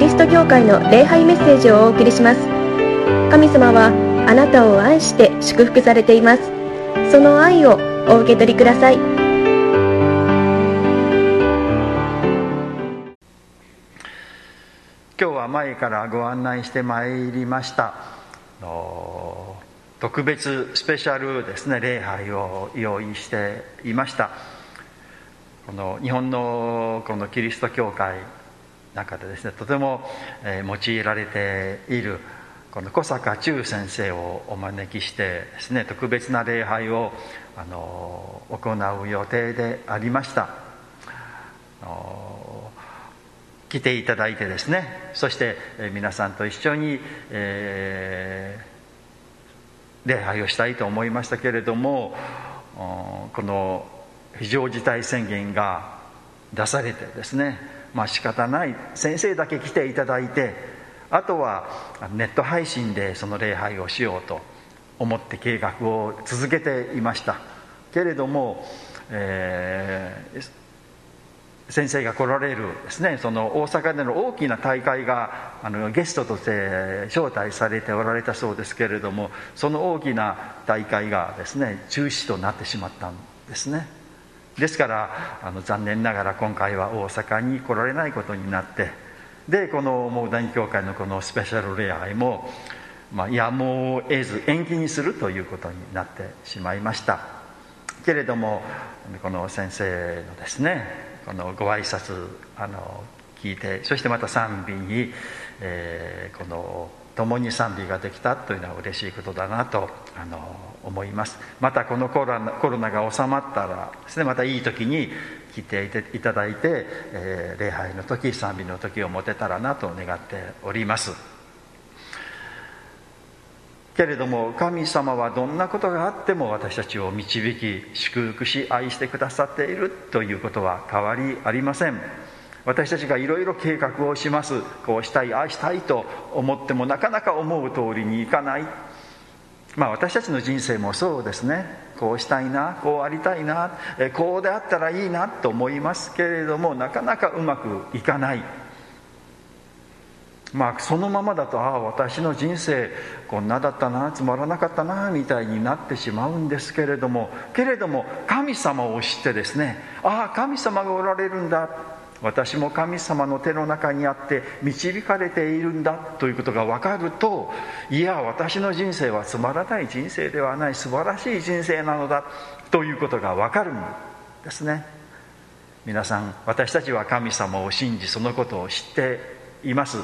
リスト教会の礼拝メッセージをお送りします。神様はあなたを愛して祝福されています。その愛をお受け取りください。今日は前からご案内してまいりました。特別スペシャルですね礼拝を用意していました。この日本のこのキリスト教会中でですねとても用いられているこの小坂忠先生をお招きしてですね特別な礼拝をあの行う予定でありました。来ていただいてですねそして皆さんと一緒に、えー、礼拝をしたいと思いましたけれどもこの非常事態宣言が出されてですねまあ仕方ない先生だけ来ていただいてあとはネット配信でその礼拝をしようと思って計画を続けていました。けれども、えー、先生が来られるですねその大阪での大きな大会があのゲストとして招待されておられたそうですけれどもその大きな大会がですね中止となってしまったんですね。ですからあの残念ながら今回は大阪に来られないことになってでこのモーダン協会のこのスペシャル礼拝も、まあ、やむを得ず延期にするということになってしまいました。けれどもこの先生のですねこのご挨拶あの聞いてそしてまた賛美に、えー、この共に賛美ができたというのは嬉しいことだなとあの思います。またこのコロナコロナが収まったらですねまたいい時に来ていただいて、えー、礼拝の時賛美の時を持てたらなと願っております。けれども神様はどんなことがあっても私たちを導き祝福し愛してくださっているということは変わりありません。私たちがいろいろ計画をします。こうしたいああしたいと思ってもなかなか思う通りにいかない。まあ私たちの人生もそうですね。こうしたいなこうありたいなこうであったらいいなと思いますけれどもなかなかうまくいかない。まあそのままだとああ私の人生こんなだったなつまらなかったなみたいになってしまうんですけれどもけれども神様を知ってですねああ神様がおられるんだ私も神様の手の中にあって導かれているんだということが分かるといや私の人生はつまらない人生ではない素晴らしい人生なのだということが分かるんですね。皆さん私たちは神様を信じそのことを知っています。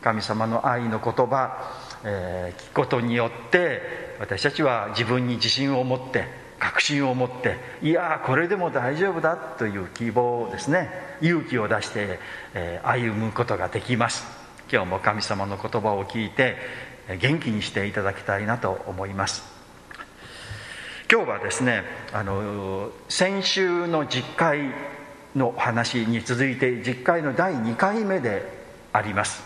神様の愛の言葉、えー、聞くことによって私たちは自分に自信を持って確信を持っていやこれでも大丈夫だという希望をですね。勇気を出して、えー、歩むことができます。今日も神様の言葉を聞いて元気にしていただきたいなと思います。今日はですねあの先週の実会の話に続いて実会の第2回目であります。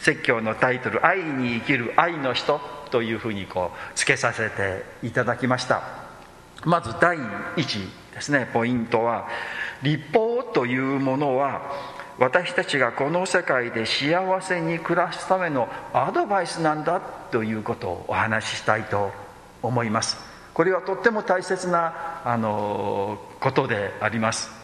説教のタイトル「愛に生きる愛の人」というふうにこう付けさせていただきました。まず第1ですね。ポイントは立法というものは私たちがこの世界で幸せに暮らすためのアドバイスなんだということをお話ししたいと思います。これはとっても大切なあのことであります。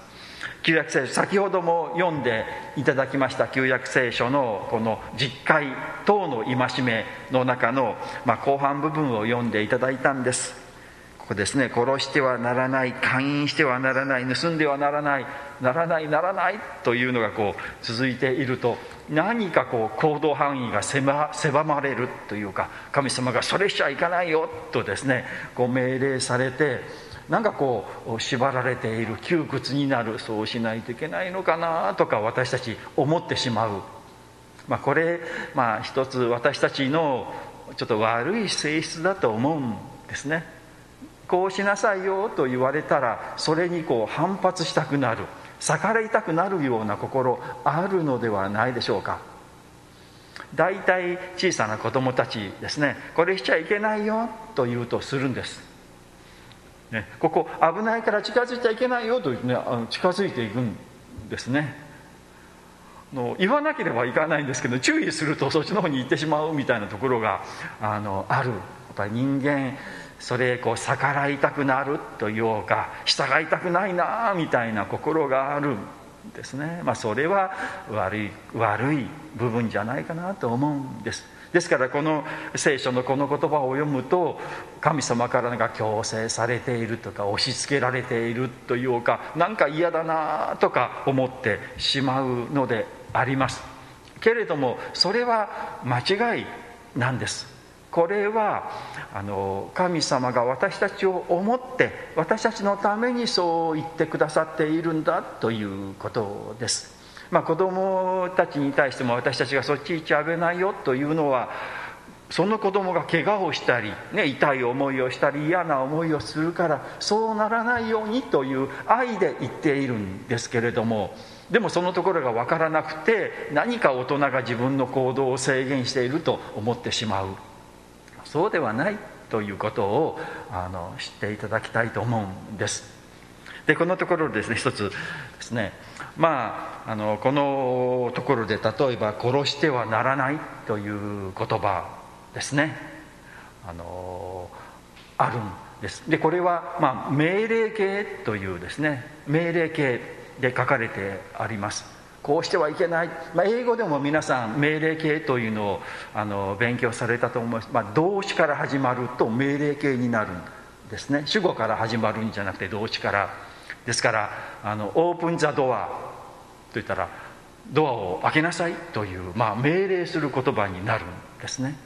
旧約聖書先ほども読んでいただきました旧約聖書のこの実会等の戒めの中の、まあ、後半部分を読んでいただいたんです。ここですね殺してはならない勧誘してはならない盗んではならないならないならないというのがこう続いていると何かこう行動範囲が狭まれるというか神様がそれしちゃいかないよとですねこう命令されてなんかこう縛られている窮屈になるそうしないといけないのかなとか私たち思ってしまう、まあ、これまあ一つ私たちのちょっと悪い性質だと思うんですね。こうしなさいよと言われたらそれにこう反発したくなる逆らいたくなるような心あるのではないでしょうか。大体小さな子供たちですね。これしちゃいけないよと言うとするんです。ね、ここ危ないから近づいちゃいけないよとねあの近づいていくんですね。の言わなければいかないんですけど注意するとそっちの方に行ってしまうみたいなところがあのある。やっぱり人間それこう逆らいたくなるというか従いたくないなみたいな心があるんですね。まあそれは悪い悪い部分じゃないかなと思うんです。ですからこの聖書のこの言葉を読むと神様からなんか強制されているとか押し付けられているというかなんか嫌だなとか思ってしまうのであります。けれどもそれは間違いなんです。これはあの神様が私たちを思って私たちのためにそう言ってくださっているんだということです。まあ、子供たちに対しても私たちがそっち行っちゃ危ないよというのはその子供が怪我をしたり、ね、痛い思いをしたり嫌な思いをするからそうならないようにという愛で言っているんですけれどもでもそのところが分からなくて何か大人が自分の行動を制限していると思ってしまう。そうではないということをあの知っていただきたいと思うんです。でこのところですね一つですね。まああのこのところで例えば「殺してはならない」という言葉ですね。あのあるんです。でこれは、まあ、命令形というですね。命令形で書かれてあります。こうしてはいけない、まあ、英語でも皆さん命令形というのをあの勉強されたと思います、まあ、動詞から始まると命令形になるんですね。主語から始まるんじゃなくて動詞から。ですからあのオープン・ザ・ドアと言ったらドアを開けなさいという、まあ、命令する言葉になるんですね。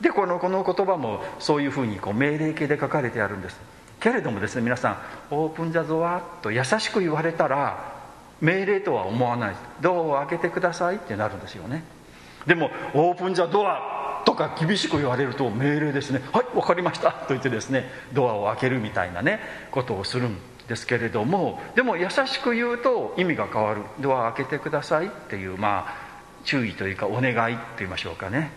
でこのこの言葉もそういうふうにこう命令形で書かれてあるんです。けれどもですね皆さんオープン・ザ・ドアと優しく言われたら命令とは思わない。ドアを開けてくださいってなるんですよね。でもオープン・ザ・ドアとか厳しく言われると命令ですね。はい分かりました。と言ってですねドアを開けるみたいなねことをするんですけれどもでも優しく言うと意味が変わる。ドア開けてくださいっていうまあ注意というかお願いって言いましょうかね。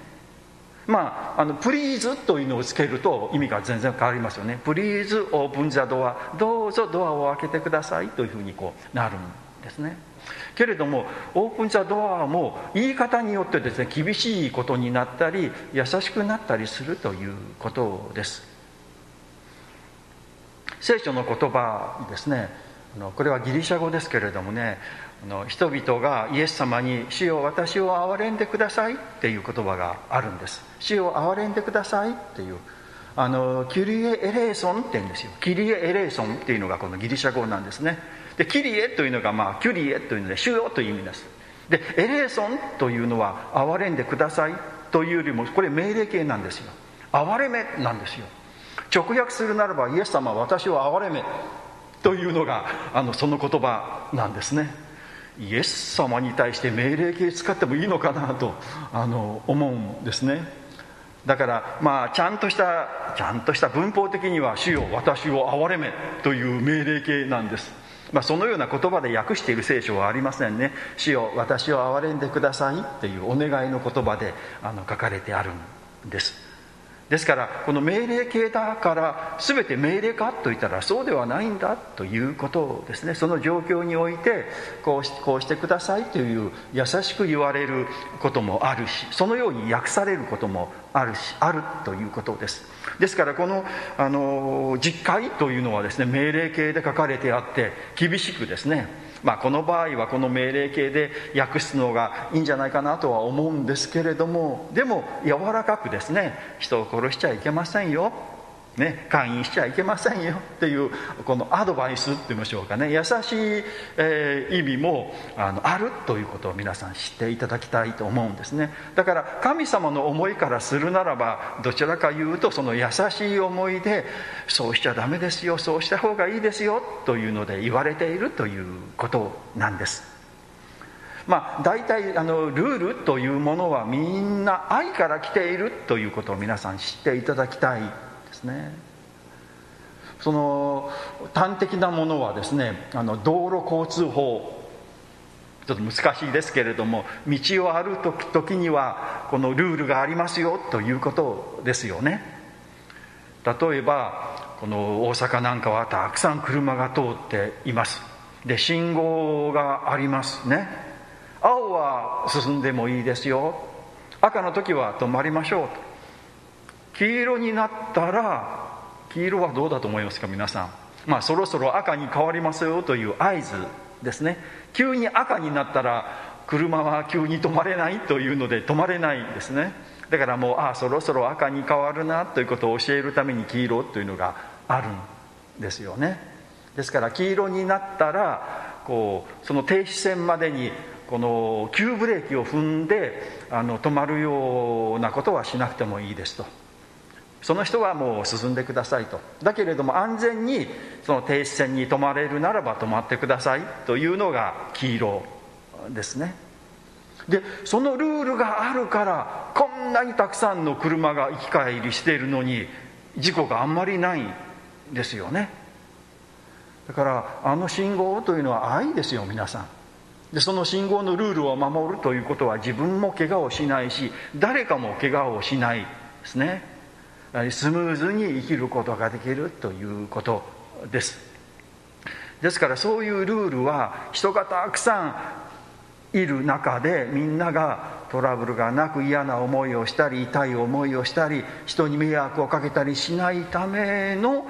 まあ、あのプリーズというのをつけると意味が全然変わりますよね。プリーズオープンザドアどうぞドアを開けてくださいというふうにこうなるんですね。けれどもオープンザドアも言い方によってですね厳しいことになったり優しくなったりするということです。聖書の言葉ですね。これはギリシャ語ですけれどもね人々がイエス様に「主よ私を憐れんでください」っていう言葉があるんです「主よ憐れんでください」っていう。あのキリエ・エレーソンって言うんですよ。キリエ・エレーソンっていうのがこのギリシャ語なんですね。でキリエというのが、まあ、キュリエというので「主よ」という意味です。でエレーソンというのは「憐れんでください」というよりもこれ命令形なんですよ。憐れめなんですよ。直訳するならばイエス様は私を憐れめというのがあのその言葉なんですね。イエス様に対して命令形使ってもいいのかなとあの思うんですね。だからまあちゃんとしたちゃんとした文法的には「主よ私を憐れめ」という命令形なんです。まあ、そのような言葉で訳している聖書はありませんね「主よ私を憐れんでください」っていうお願いの言葉であの書かれてあるんです。ですからこの命令形だから全て命令かといったらそうではないんだということをですね。その状況においてこうしこうしてくださいという優しく言われることもあるしそのように訳されることもあるしあるということです。ですからこのあの実会というのはですね命令形で書かれてあって厳しくですねまあ、この場合はこの命令形で訳すのがいいんじゃないかなとは思うんですけれどもでも柔らかくですね人を殺しちゃいけませんよ。ね、勧誘しちゃいけませんよっていうこのアドバイスって言いましょうかね。優しい、えー、意味もあのあるということを皆さん知っていただきたいと思うんですね。だから神様の思いからするならばどちらか言うとその優しい思いでそうしちゃダメですよそうした方がいいですよというので言われているということなんです。まあ、大体あのルールというものはみんな愛から来ているということを皆さん知っていただきたいですね。その端的なものはですねあの道路交通法。ちょっと難しいですけれども道を歩く時にはこのルールがありますよということですよね。例えばこの大阪なんかはたくさん車が通っています。で信号がありますね。青は進んでもいいですよ。赤の時は止まりましょうと。黄色になったら黄色はどうだと思いますか皆さん？まあそろそろ赤に変わりますよという合図ですね。急に赤になったら車は急に止まれないというので止まれないですね。だからもうああそろそろ赤に変わるなということを教えるために黄色というのがあるんですよね。ですから黄色になったらこうその停止線までにこの急ブレーキを踏んであの止まるようなことはしなくてもいいですと。その人はもう進んでくださいと。だけれども安全にその停止線に止まれるならば止まってくださいというのが黄色ですね。でそのルールがあるからこんなにたくさんの車が行き帰りしているのに事故があんまりないですよね。だからあの信号というのは愛ですよ皆さん。でその信号のルールを守るということは自分も怪我をしないし誰かも怪我をしないですね。スムーズに生きることができるということです。ですからそういうルールは人がたくさんいる中でみんながトラブルがなく嫌な思いをしたり痛い思いをしたり人に迷惑をかけたりしないための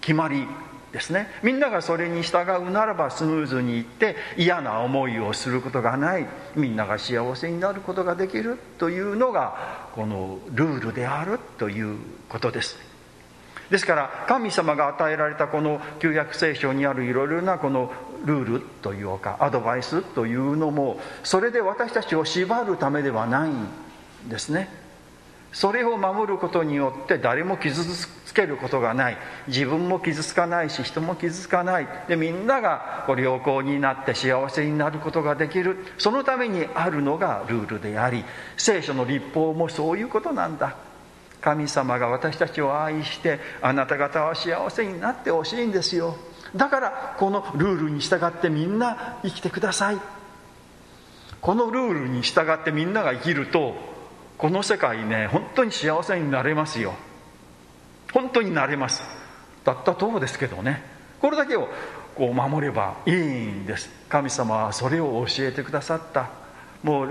決まりですね。みんながそれに従うならばスムーズにいって嫌な思いをすることがないみんなが幸せになることができるというのがこのルールであるということです。ですから神様が与えられたこの旧約聖書にあるいろいろなこのルールというかアドバイスというのもそれで私たちを縛るためではないんですね。それを守ることによって誰も傷つけることがない。自分も傷つかないし人も傷つかない。でみんなが良好になって幸せになることができる。そのためにあるのがルールであり聖書の立法もそういうことなんだ。神様が私たちを愛してあなた方は幸せになってほしいんですよ。だからこのルールに従ってみんな生きてください。このルールに従ってみんなが生きるとこの世界ね本当に幸せになれますよ。本当になれます。たったとこですけどね。これだけをこう守ればいいんです。神様はそれを教えてくださった。もう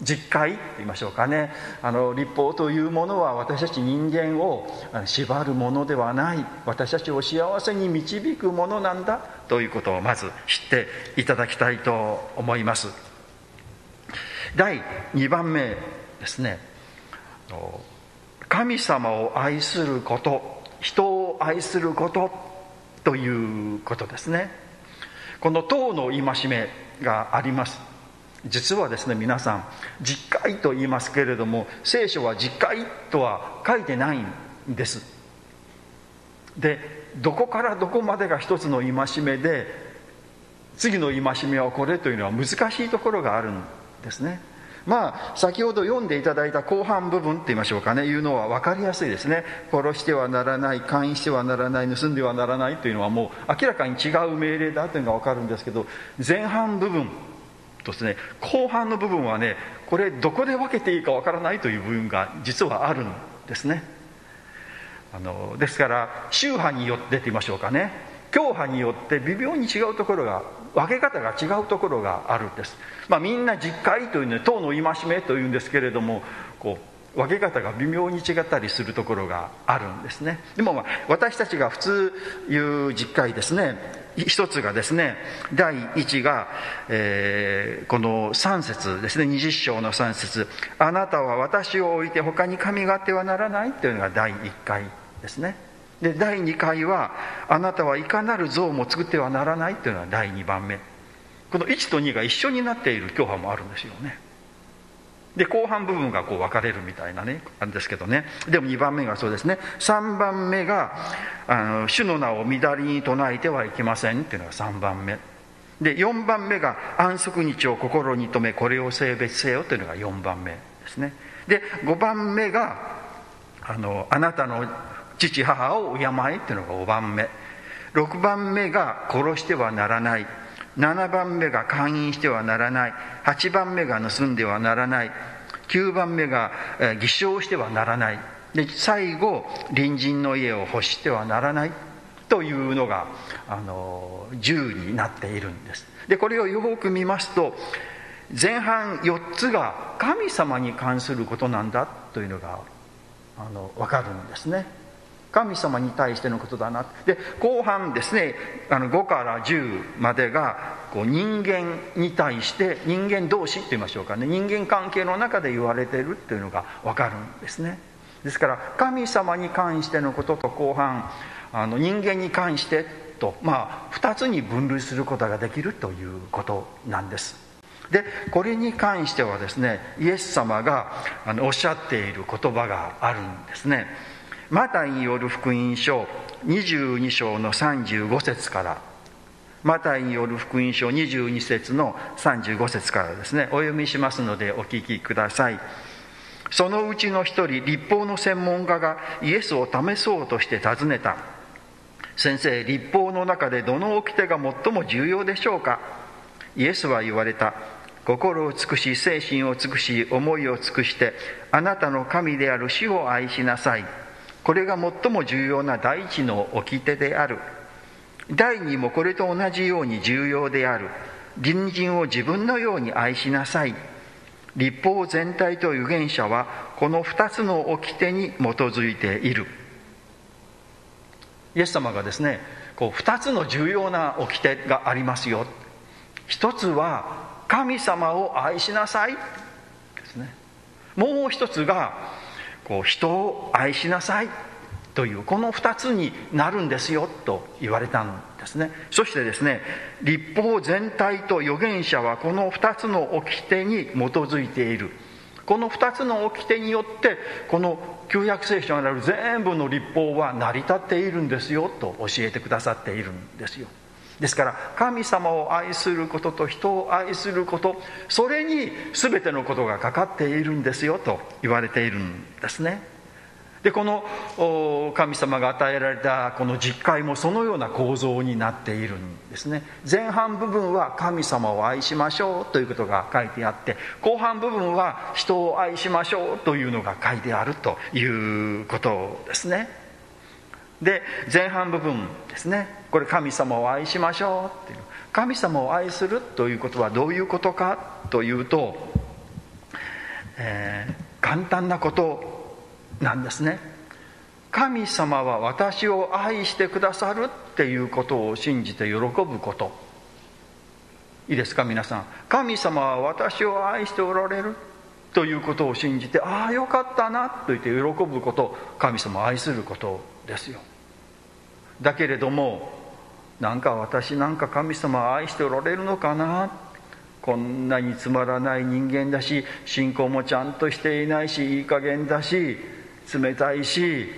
実会と言いましょうかね。あの立法というものは私たち人間を縛るものではない。私たちを幸せに導くものなんだ。ということをまず知っていただきたいと思います。第2番目。ですね。神様を愛すること人を愛することということですね。この党の戒めがあります。実はですね皆さん実会と言いますけれども聖書は実会とは書いてないんです。でどこからどこまでが一つの戒めで次の戒めはこれというのは難しいところがあるんですね。まあ先ほど読んでいただいた後半部分って言いましょうかね。いうのは分かりやすいですね。殺してはならない勧誘してはならない盗んではならないというのはもう明らかに違う命令だというのが分かるんですけど前半部分とですね後半の部分はねこれどこで分けていいか分からないという部分が実はあるんですね。あのですから宗派によってって言いましょうかね。教派によって微妙に違うところが分け方が違うところがあるんです、まあ、みんな実会というのは党の戒めというんですけれどもこう分け方が微妙に違ったりするところがあるんですね。でも、まあ、私たちが普通言う実会ですね。一つがですね第一が、えー、この3節ですね。20章の3節。あなたは私を置いて他に神があってはならない」というのが第1回ですね。で第2回はあなたはいかなる像も作ってはならないというのは第2番目この1と2が一緒になっている教派もあるんですよね。で後半部分がこう分かれるみたいなねあんですけどね。でも2番目がそうですね。3番目があの主の名を乱りに唱えてはいけませんっていうのが3番目。で4番目が安息日を心に留めこれを性別せよというのが4番目ですね。で5番目があのあなたの父母を敬えっていうのが5番目6番目が殺してはならない。7番目が勧誘してはならない。8番目が盗んではならない。9番目が偽証してはならない。で最後隣人の家を欲してはならない。というのがあの10になっているんです。でこれをよく見ますと前半4つが神様に関することなんだというのがあの分かるんですね。神様に対してのことだな。で後半ですねあの5から10までがこう人間に対して人間同士って言いましょうかね。人間関係の中で言われてるっていうのが分かるんですね。ですから神様に関してのことと後半あの人間に関してとまあ2つに分類することができるということなんです。でこれに関してはですねイエス様があのおっしゃっている言葉があるんですね。マタイによる福音書22章の35節から。マタイによる福音書22節の35節からですね。お読みしますのでお聞きください。そのうちの一人立法の専門家がイエスを試そうとして尋ねた。先生立法の中でどの掟が最も重要でしょうか？イエスは言われた。心を尽くし精神を尽くし思いを尽くしてあなたの神である主を愛しなさい。これが最も重要な第一の掟である。第二もこれと同じように重要である。隣人を自分のように愛しなさい。立法全体と預言者はこの2つの掟に基づいている。イエス様がですねこう2つの重要な掟がありますよ。一つは神様を愛しなさい。ですね。もう一つがこう人を愛しなさい。というこの2つになるんですよと言われたんですね。そしてですね立法全体と預言者はこの2つの掟に基づいている。この2つの掟によってこの旧約聖書にある全部の立法は成り立っているんですよと教えてくださっているんですよ。ですから神様を愛することと人を愛することそれに全てのことがかかっているんですよと言われているんですね。でこの神様が与えられたこの実会もそのような構造になっているんですね。前半部分は神様を愛しましょうということが書いてあって後半部分は人を愛しましょうというのが書いてあるということですね。で前半部分ですね。これ神様を愛しましょうっていう。神様を愛するということはどういうことかというと、えー、簡単なことなんですね。神様は私を愛してくださるっていうことを信じて喜ぶこと。いいですか皆さん。神様は私を愛しておられるということを信じてああよかったなと言って喜ぶこと。神様を愛すること。ですよ。だけれどもなんか私なんか神様を愛しておられるのかな？こんなにつまらない人間だし信仰もちゃんとしていないしいい加減だし冷たいし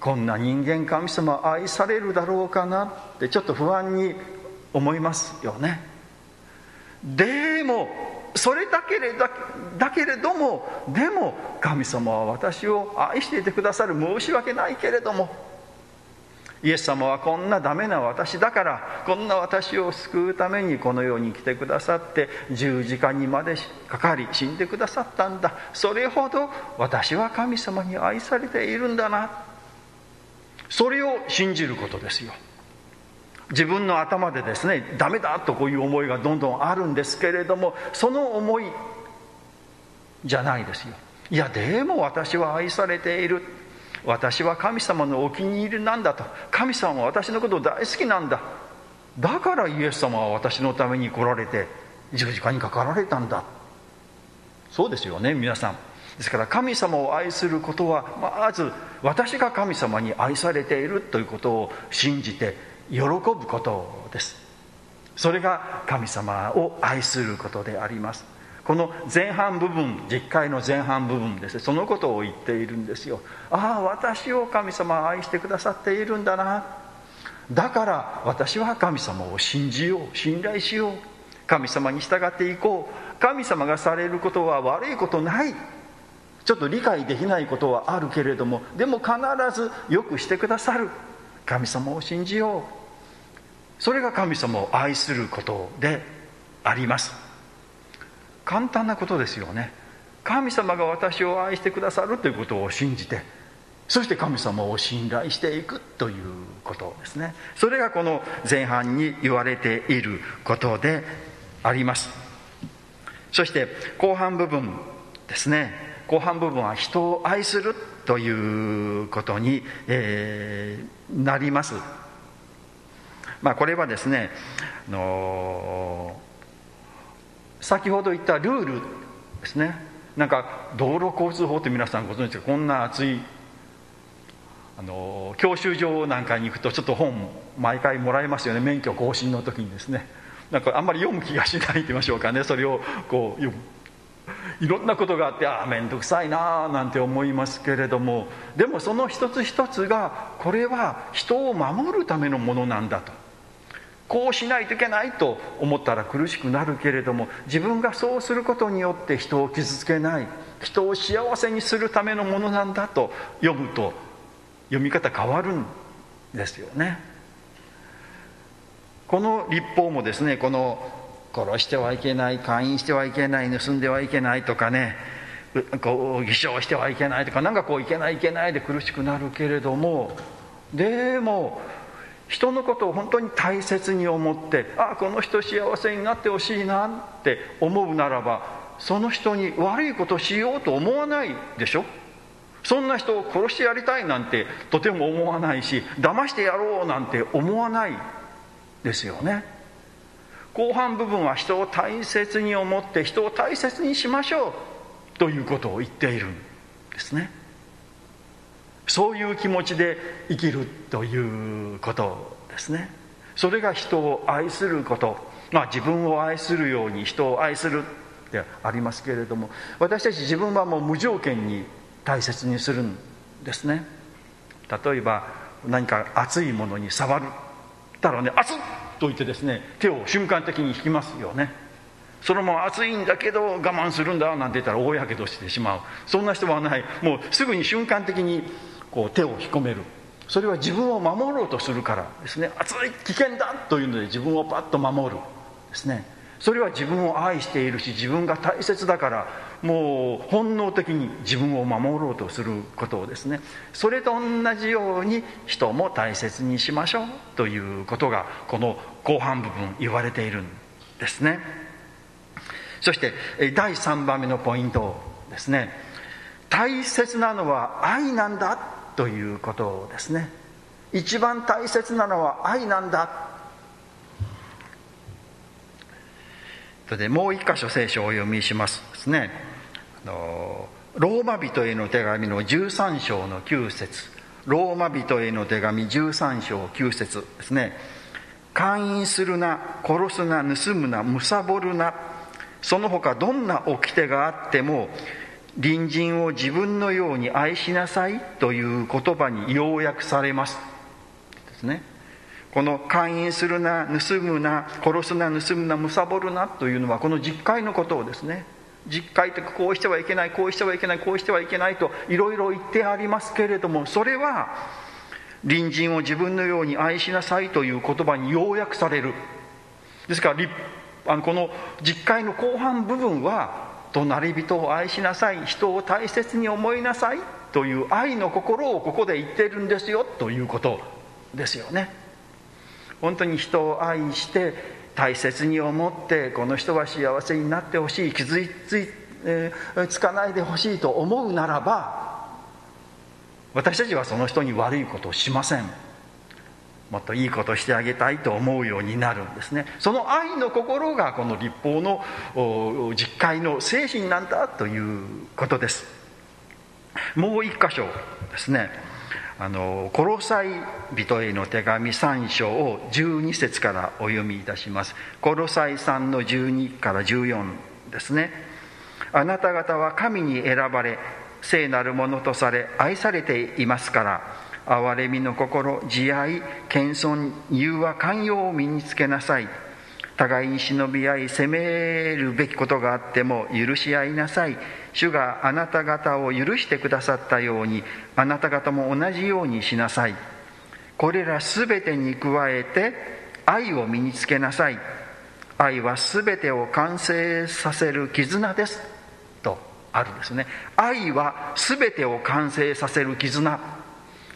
こんな人間神様愛されるだろうかな？ってちょっと不安に思いますよね。でもそれだけれだだけれどもでも神様は私を愛していてくださる申し訳ないけれどもイエス様はこんなダメな私だからこんな私を救うためにこの世に来てくださって十字架にまでかかり死んでくださったんだ。それほど私は神様に愛されているんだな。それを信じることですよ。自分の頭でですねダメだとこういう思いがどんどんあるんですけれどもその思いじゃないですよ。いやでも私は愛されている。私は神様のお気に入りなんだと。神様は私のこと大好きなんだ。だからイエス様は私のために来られて十字架にかかられたんだ。そうですよね皆さん。ですから神様を愛することはまず私が神様に愛されているということを信じて喜ぶことです。それが神様を愛することであります。この前半部分実会の前半部分です。ねそのことを言っているんですよ。ああ私を神様は愛してくださっているんだな。だから私は神様を信じよう信頼しよう。神様に従っていこう。神様がされることは悪いことない。ちょっと理解できないことはあるけれどもでも必ずよくしてくださる。神様を信じよう。それが神様を愛することであります。簡単なことですよね。神様が私を愛してくださるということを信じてそして神様を信頼していくということですね。それがこの前半に言われていることであります。そして後半部分ですね。後半部分は人を愛するということに、えー、なります。まあこれはですねあの先ほど言ったルールですね。なんか道路交通法って皆さんご存知ですか？こんな厚いあの教習所なんかに行くとちょっと本毎回もらえますよね。免許更新の時にですね。なんかあんまり読む気がしないって言いましょうかね。それをこう読む。いろんなことがあってああ面倒くさいなあなんて思いますけれども。でもその一つ一つがこれは人を守るためのものなんだと。こうしないといけないと思ったら苦しくなるけれども自分がそうすることによって人を傷つけない。人を幸せにするためのものなんだと読むと読み方変わるんですよね。この立法もですねこの殺してはいけない勧誘してはいけない盗んではいけないとかねこう偽証してはいけないとかなんかこういけないいけないで苦しくなるけれどもでも人のことを本当に大切に思ってああこの人幸せになってほしいなって思うならばその人に悪いことしようと思わないでしょ？そんな人を殺してやりたいなんてとても思わないし騙してやろうなんて思わないですよね。後半部分は人を大切に思って人を大切にしましょうということを言っているんですね。そういう気持ちで生きるということですね。それが人を愛すること。まあ自分を愛するように人を愛するってありますけれども私たち自分はもう無条件に大切にするんですね。例えば何か熱いものに触るたらね熱っと言ってですね手を瞬間的に引きますよね。そのまま暑いんだけど我慢するんだなんて言ったら大やけどしてしまう。そんな人はない。もうすぐに瞬間的にこう手を引っ込める。それは自分を守ろうとするからですね。熱い危険だというので自分をパッと守るですね。それは自分を愛しているし自分が大切だからもう本能的に自分を守ろうとすることをですね。それと同じように人も大切にしましょうということがこの後半部分言われているんですね。そして第3番目のポイントですね。大切なのは愛なんだということですね。一番大切なのは愛なんだ。それでもう一箇所聖書をお読みしますですね。あのローマ人への手紙の13章の9節。ローマ人への手紙13章9節ですね。勧誘するな殺すな盗むな貪るな。その他どんな掟があっても隣人を自分のように愛しなさいという言葉に要約されます。ですね。この勧誘するな盗むな殺すな盗むな貪るなというのはこの実会のことをですね実会とこうしてはいけないこうしてはいけないこうしてはいけないといろいろ言ってありますけれどもそれは隣人を自分のように愛しなさいという言葉に要約されるですからあのこの実会の後半部分は隣人を愛しなさい。人を大切に思いなさい。という愛の心をここで言ってるんですよ。ということですよね。本当に人を愛して大切に思ってこの人は幸せになってほしい。傷つい、えー、つかないでほしいと思うならば私たちはその人に悪いことをしません。もっといいことしてあげたいと思うようになるんですね。その愛の心がこの立法の実会の精神なんだということです。もう一箇所ですね。あのコロサイ人への手紙3章を12節からお読みいたします。コロサイ3の12から14ですね。あなた方は神に選ばれ聖なるものとされ愛されていますから憐れみの心慈愛謙遜柔和寛容を身につけなさい。互いに忍び合い責めるべきことがあっても許し合いなさい。主があなた方を許してくださったようにあなた方も同じようにしなさい。これらすべてに加えて愛を身につけなさい。愛はすべてを完成させる絆です。とあるんですね。愛はすべてを完成させる絆。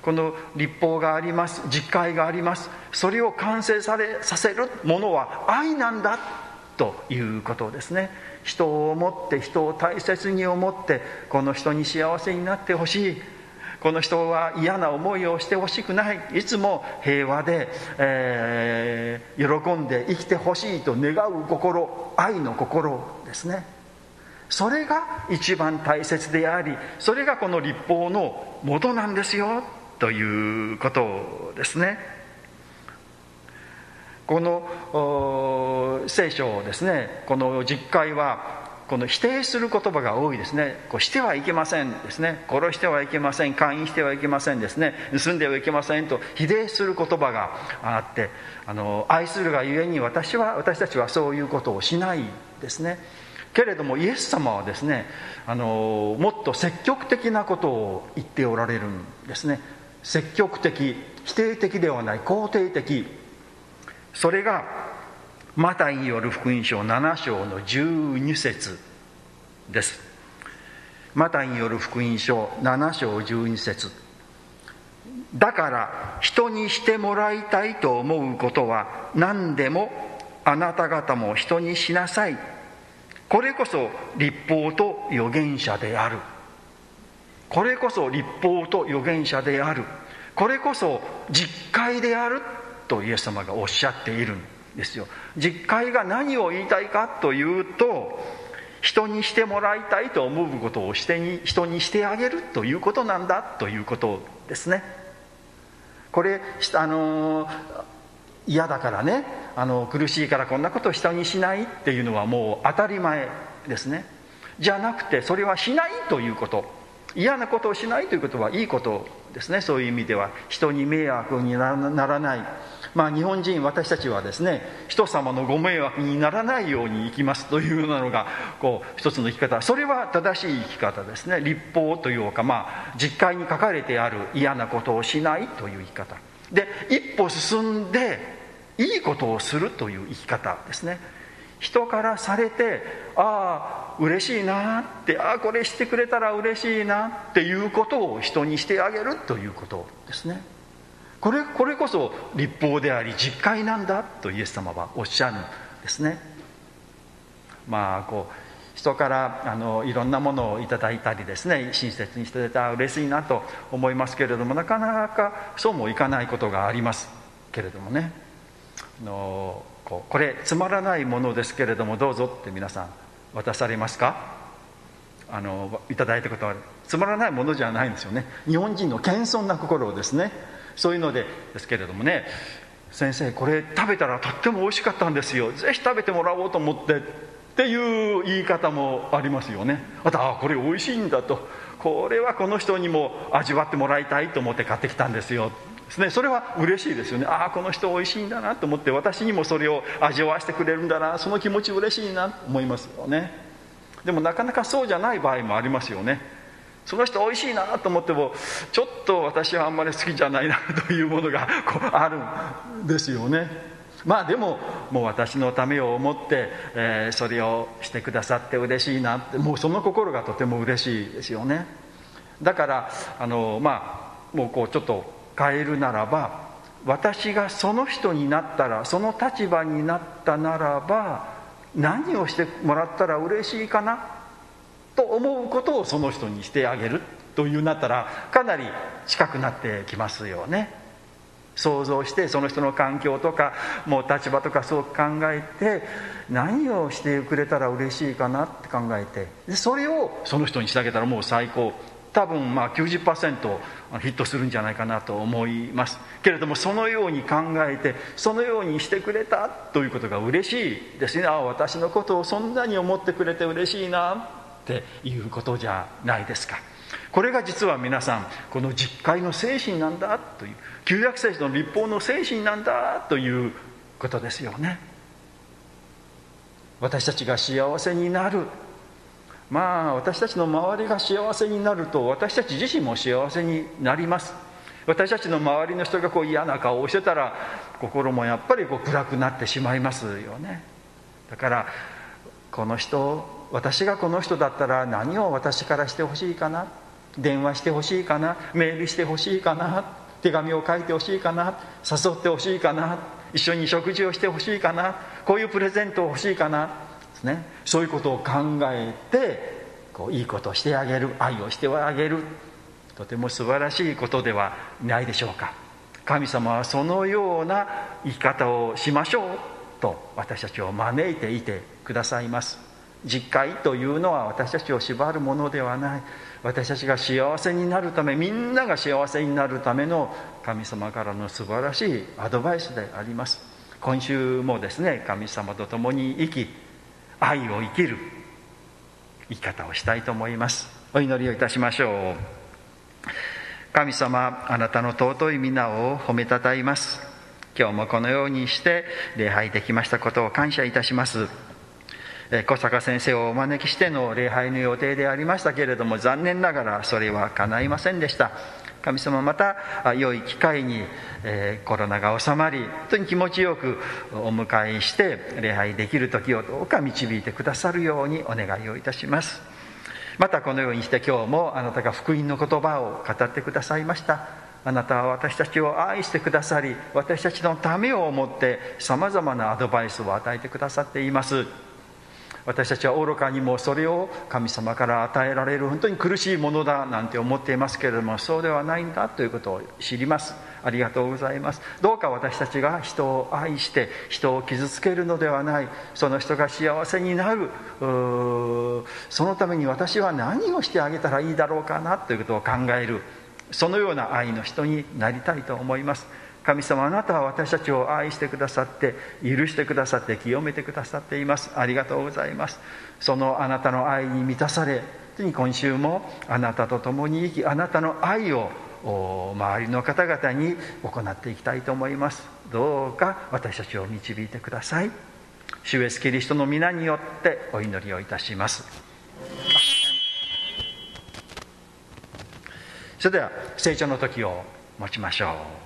この立法があります実会がありますそれを完成されさせるものは愛なんだということですね。人を思って人を大切に思ってこの人に幸せになってほしい。この人は嫌な思いをしてほしくない。いつも平和で、えー、喜んで生きてほしいと願う心愛の心ですね。それが一番大切でありそれがこの立法の元なんですよ。ということですね。この聖書をですね。この実会はこの否定する言葉が多いですね。こうしてはいけませんですね。殺してはいけません。勧誘してはいけませんですね。盗んではいけませんと否定する言葉があってあの愛するがゆえに私は私たちはそういうことをしないですね。けれどもイエス様はですねあのもっと積極的なことを言っておられるんですね。積極的否定的ではない肯定的。それがマタイによる福音書7章の12節です。マタイによる福音書7章12節。だから人にしてもらいたいと思うことは何でもあなた方も人にしなさい。これこそ立法と預言者である。これこそ立法と預言者である。これこそ実会であるとイエス様がおっしゃっているんですよ。実会が何を言いたいかというと人にしてもらいたいと思うことをしてに人にしてあげるということなんだということですね。これあの嫌だからね。あの苦しいからこんなことを人にしないっていうのはもう当たり前ですね。じゃなくてそれはしないということ。嫌なことをしないということはいいことですね。そういう意味では。人に迷惑にならない。まあ日本人私たちはですね人様のご迷惑にならないように生きますというようなのがこう一つの生き方。それは正しい生き方ですね。立法というかまあ実会に書かれてある嫌なことをしないという生き方。で一歩進んでいいことをするという生き方ですね。人からされてああ嬉しいなってああこれしてくれたら嬉しいなっていうことを人にしてあげるということですね。これこれこそ立法であり実会なんだとイエス様はおっしゃるんですね。まあこう人からあのいろんなものをいただいたりですね親切にしていたら嬉しいなと思いますけれどもなかなかそうもいかないことがありますけれどもね。あのこうこれつまらないものですけれどもどうぞって皆さん渡されますか？あのいただいたことはつまらないものじゃないんですよね。日本人の謙遜な心をですね。そういうのでですけれどもね。先生これ食べたらとっても美味しかったんですよ。ぜひ食べてもらおうと思って。っていう言い方もありますよね。あとあこれ美味しいんだと。これはこの人にも味わってもらいたいと思って買ってきたんですよ。ですね。それは嬉しいですよね。ああこの人美味しいんだなと思って私にもそれを味わわせてくれるんだな。その気持ち嬉しいなと思いますよね。でもなかなかそうじゃない場合もありますよね。その人美味しいなと思ってもちょっと私はあんまり好きじゃないなというものがこうあるんですよね。まあでももう私のためを思って、えー、それをしてくださって嬉しいなってもうその心がとても嬉しいですよね。だからあのまあもうこうちょっと変えるならば私がその人になったらその立場になったならば何をしてもらったら嬉しいかなと思うことをその人にしてあげるというなったらかなり近くなってきますよね。想像してその人の環境とかもう立場とかそう考えて何をしてくれたら嬉しいかなって考えてでそれをその人にしてあげたらもう最高。多分まあ90%ヒットするんじゃないかなと思います。けれどもそのように考えてそのようにしてくれたということが嬉しいですね。ああ私のことをそんなに思ってくれて嬉しいなっていうことじゃないですか。これが実は皆さんこの実会の精神なんだという旧約聖書の立法の精神なんだということですよね。私たちが幸せになるまあ私たちの周りが幸せになると私たち自身も幸せになります。私たちの周りの人がこう嫌な顔をしてたら心もやっぱりこう暗くなってしまいますよね。だからこの人私がこの人だったら何を私からしてほしいかな？電話してほしいかな？メールしてほしいかな？手紙を書いてほしいかな？誘ってほしいかな？一緒に食事をしてほしいかな？こういうプレゼントを欲しいかな？ですね。そういうことを考えてこういいことをしてあげる愛をしてあげる。とても素晴らしいことではないでしょうか。神様はそのような生き方をしましょうと私たちを招いていてくださいます。実会というのは私たちを縛るものではない。私たちが幸せになるためみんなが幸せになるための神様からの素晴らしいアドバイスであります。今週もですね神様と共に生き愛を生きる。生き方をしたいと思います。お祈りをいたしましょう。神様あなたの尊い皆を褒めたたえます。今日もこのようにして礼拝できましたことを感謝いたします。小坂先生をお招きしての礼拝の予定でありましたけれども残念ながらそれは叶いませんでした。神様また良い機会に、コロナが収まり本当に気持ちよくお迎えして礼拝できる時をどうか導いてくださるようにお願いをいたします。またこのようにして今日もあなたが福音の言葉を語ってくださいました。あなたは私たちを愛してくださり私たちのためを思ってさまざまなアドバイスを与えてくださっています。私たちは愚かにもそれを神様から与えられる本当に苦しいものだなんて思っていますけれどもそうではないんだということを知ります。ありがとうございます。どうか私たちが人を愛して人を傷つけるのではないその人が幸せになる。そのために私は何をしてあげたらいいだろうかなということを考えるそのような愛の人になりたいと思います。神様あなたは私たちを愛してくださって許してくださって清めてくださっています。ありがとうございます。そのあなたの愛に満たされ今週もあなたと共に生きあなたの愛を周りの方々に行っていきたいと思います。どうか私たちを導いてください。主イエスキリストの皆によってお祈りをいたします。それでは成長の時を持ちましょう。